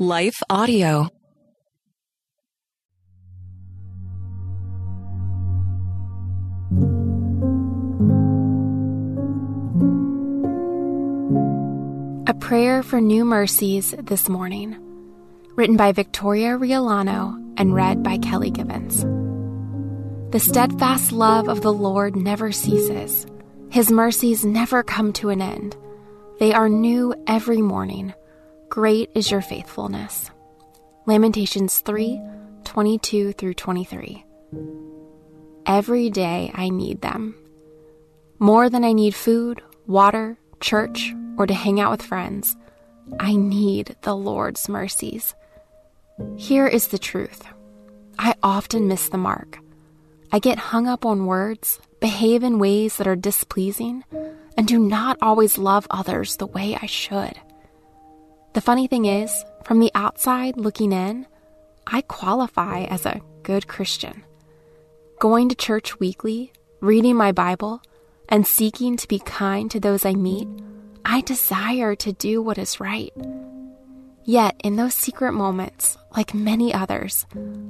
Life Audio. A Prayer for New Mercies This Morning, written by Victoria Riollano and read by Kelly Givens. The steadfast love of the Lord never ceases, His mercies never come to an end. They are new every morning. Great is your faithfulness. Lamentations 3 22 through 23. Every day I need them. More than I need food, water, church, or to hang out with friends, I need the Lord's mercies. Here is the truth I often miss the mark. I get hung up on words, behave in ways that are displeasing, and do not always love others the way I should. The funny thing is, from the outside looking in, I qualify as a good Christian. Going to church weekly, reading my Bible, and seeking to be kind to those I meet, I desire to do what is right. Yet, in those secret moments, like many others,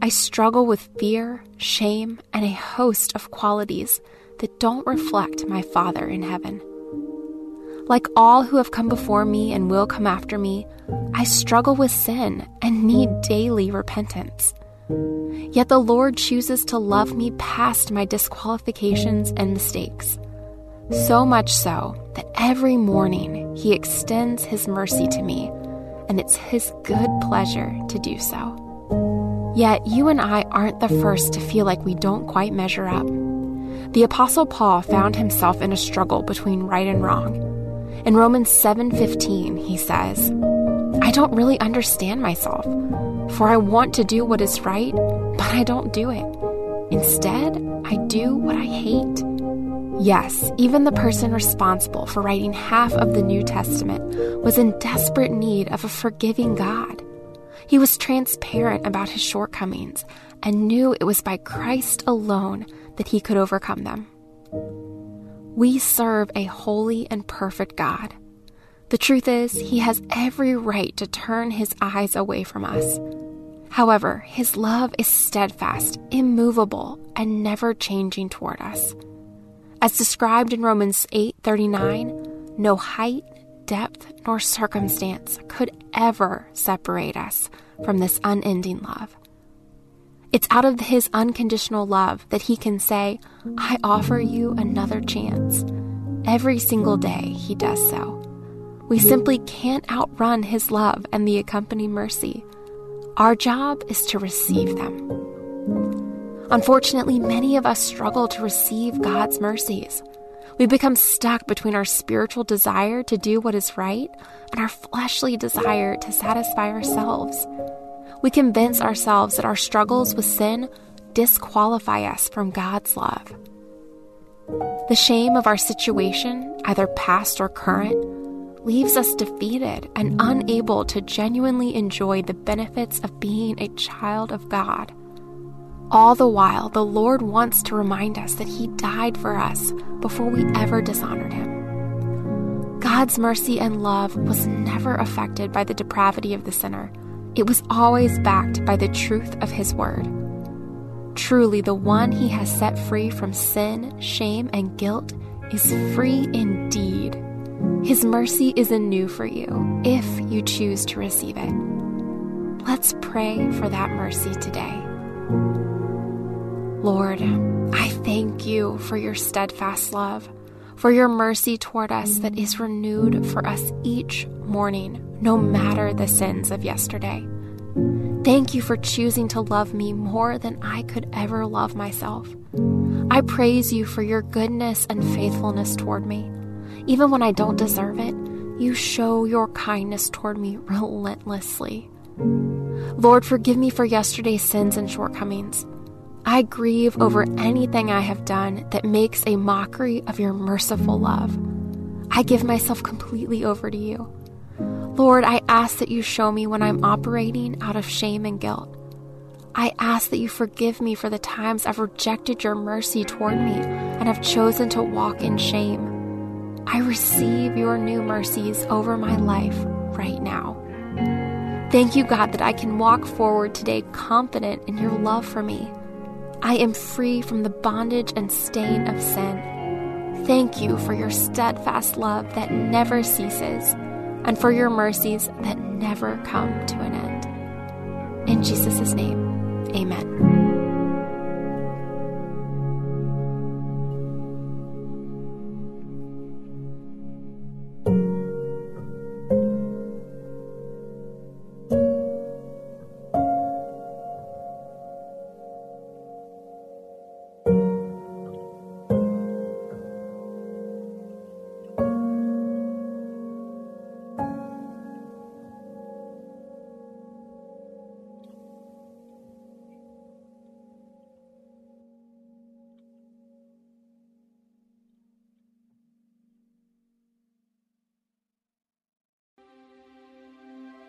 I struggle with fear, shame, and a host of qualities that don't reflect my Father in heaven. Like all who have come before me and will come after me, I struggle with sin and need daily repentance. Yet the Lord chooses to love me past my disqualifications and mistakes. So much so that every morning He extends His mercy to me, and it's His good pleasure to do so. Yet you and I aren't the first to feel like we don't quite measure up. The Apostle Paul found himself in a struggle between right and wrong. In Romans 7:15, he says, I don't really understand myself, for I want to do what is right, but I don't do it. Instead, I do what I hate. Yes, even the person responsible for writing half of the New Testament was in desperate need of a forgiving God. He was transparent about his shortcomings and knew it was by Christ alone that he could overcome them. We serve a holy and perfect God. The truth is, He has every right to turn His eyes away from us. However, His love is steadfast, immovable, and never changing toward us. As described in Romans 8:39, no height, depth, nor circumstance could ever separate us from this unending love. It's out of His unconditional love that He can say, I offer you another chance. Every single day, He does so. We simply can't outrun His love and the accompanying mercy. Our job is to receive them. Unfortunately, many of us struggle to receive God's mercies. We become stuck between our spiritual desire to do what is right and our fleshly desire to satisfy ourselves we convince ourselves that our struggles with sin disqualify us from God's love. The shame of our situation, either past or current, leaves us defeated and unable to genuinely enjoy the benefits of being a child of God. All the while, the Lord wants to remind us that He died for us before we ever dishonored Him. God's mercy and love was never affected by the depravity of the sinner it was always backed by the truth of His Word. Truly, the one He has set free from sin, shame, and guilt is free indeed. His mercy is anew for you if you choose to receive it. Let's pray for that mercy today. Lord, I thank you for your steadfast love, for your mercy toward us that is renewed for us each morning no matter the sins of yesterday. Thank you for choosing to love me more than I could ever love myself. I praise you for your goodness and faithfulness toward me. Even when I don't deserve it, you show your kindness toward me relentlessly. Lord, forgive me for yesterday's sins and shortcomings. I grieve over anything I have done that makes a mockery of your merciful love. I give myself completely over to you. Lord, I ask that you show me when I'm operating out of shame and guilt. I ask that you forgive me for the times I've rejected your mercy toward me and have chosen to walk in shame. I receive your new mercies over my life right now. Thank you, God, that I can walk forward today confident in your love for me. I am free from the bondage and stain of sin. Thank you for your steadfast love that never ceases and for your mercies that never come to an end. In Jesus' name, amen.